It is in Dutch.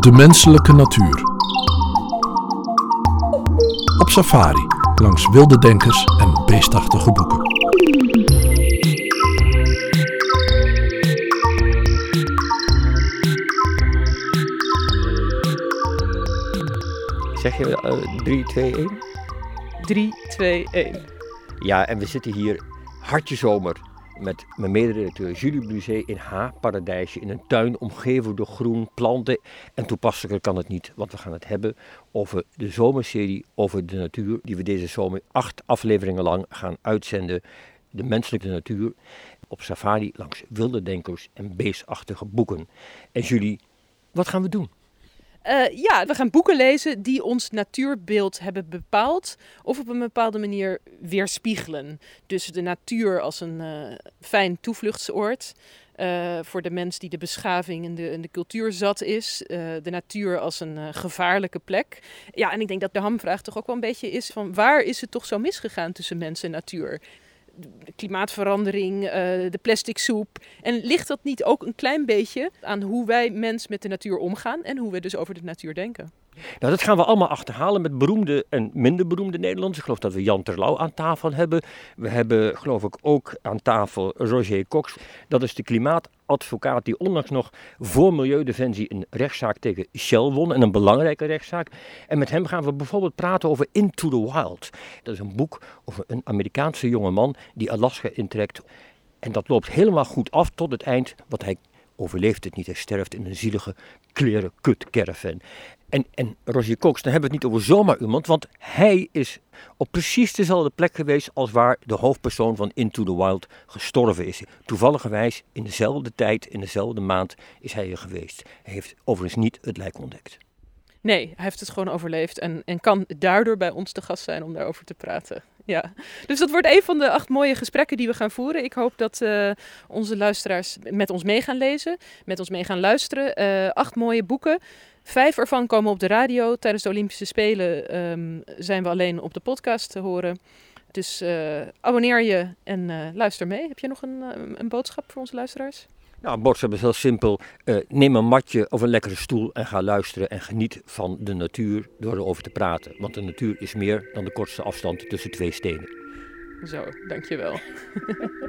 De menselijke natuur. Op safari langs wilde denkers en beestachtige boeken. Zeg je 3, 2, 1? 3, 2, 1. Ja, en we zitten hier hartje zomer met mijn mederedacteur Julie Blusé in haar paradijsje in een tuin omgeven door groen, planten. En toepasselijker kan het niet, want we gaan het hebben over de zomerserie over de natuur die we deze zomer acht afleveringen lang gaan uitzenden. De menselijke natuur op safari langs wilde denkers en beestachtige boeken. En Julie, wat gaan we doen? Uh, ja, we gaan boeken lezen die ons natuurbeeld hebben bepaald of op een bepaalde manier weerspiegelen. Dus de natuur als een uh, fijn toevluchtsoord. Uh, voor de mens die de beschaving en de, en de cultuur zat is. de natuur als een gevaarlijke plek. Ja, en ik denk dat de hamvraag toch ook wel een beetje is van waar is het toch zo misgegaan tussen mens en natuur? De klimaatverandering, uh, de plastic soep. En ligt dat niet ook een klein beetje aan hoe wij mens met de natuur omgaan en hoe we dus over de natuur denken? Nou, dat gaan we allemaal achterhalen met beroemde en minder beroemde Nederlanders. Ik geloof dat we Jan Terlouw aan tafel hebben. We hebben, geloof ik, ook aan tafel Roger Cox. Dat is de klimaatadvocaat die onlangs nog voor Milieudefensie een rechtszaak tegen Shell won. En een belangrijke rechtszaak. En met hem gaan we bijvoorbeeld praten over Into the Wild. Dat is een boek over een Amerikaanse jongeman die Alaska intrekt. En dat loopt helemaal goed af tot het eind, wat hij overleeft het niet. Hij sterft in een zielige kleren caravan. En, en Roger Cox, dan hebben we het niet over zomaar iemand, want hij is op precies dezelfde plek geweest als waar de hoofdpersoon van Into the Wild gestorven is. Toevalligerwijs in dezelfde tijd, in dezelfde maand is hij er geweest. Hij heeft overigens niet het lijk ontdekt. Nee, hij heeft het gewoon overleefd en, en kan daardoor bij ons te gast zijn om daarover te praten. Ja, dus dat wordt een van de acht mooie gesprekken die we gaan voeren. Ik hoop dat uh, onze luisteraars met ons mee gaan lezen, met ons mee gaan luisteren. Uh, acht mooie boeken. Vijf ervan komen op de radio. Tijdens de Olympische Spelen um, zijn we alleen op de podcast te horen. Dus uh, abonneer je en luister mee. Heb je nog een, een boodschap voor onze luisteraars? Nou, boodschap is heel simpel. Uh, neem een matje of een lekkere stoel en ga luisteren en geniet van de natuur door erover te praten. Want de natuur is meer dan de kortste afstand tussen twee stenen. Zo, dankjewel.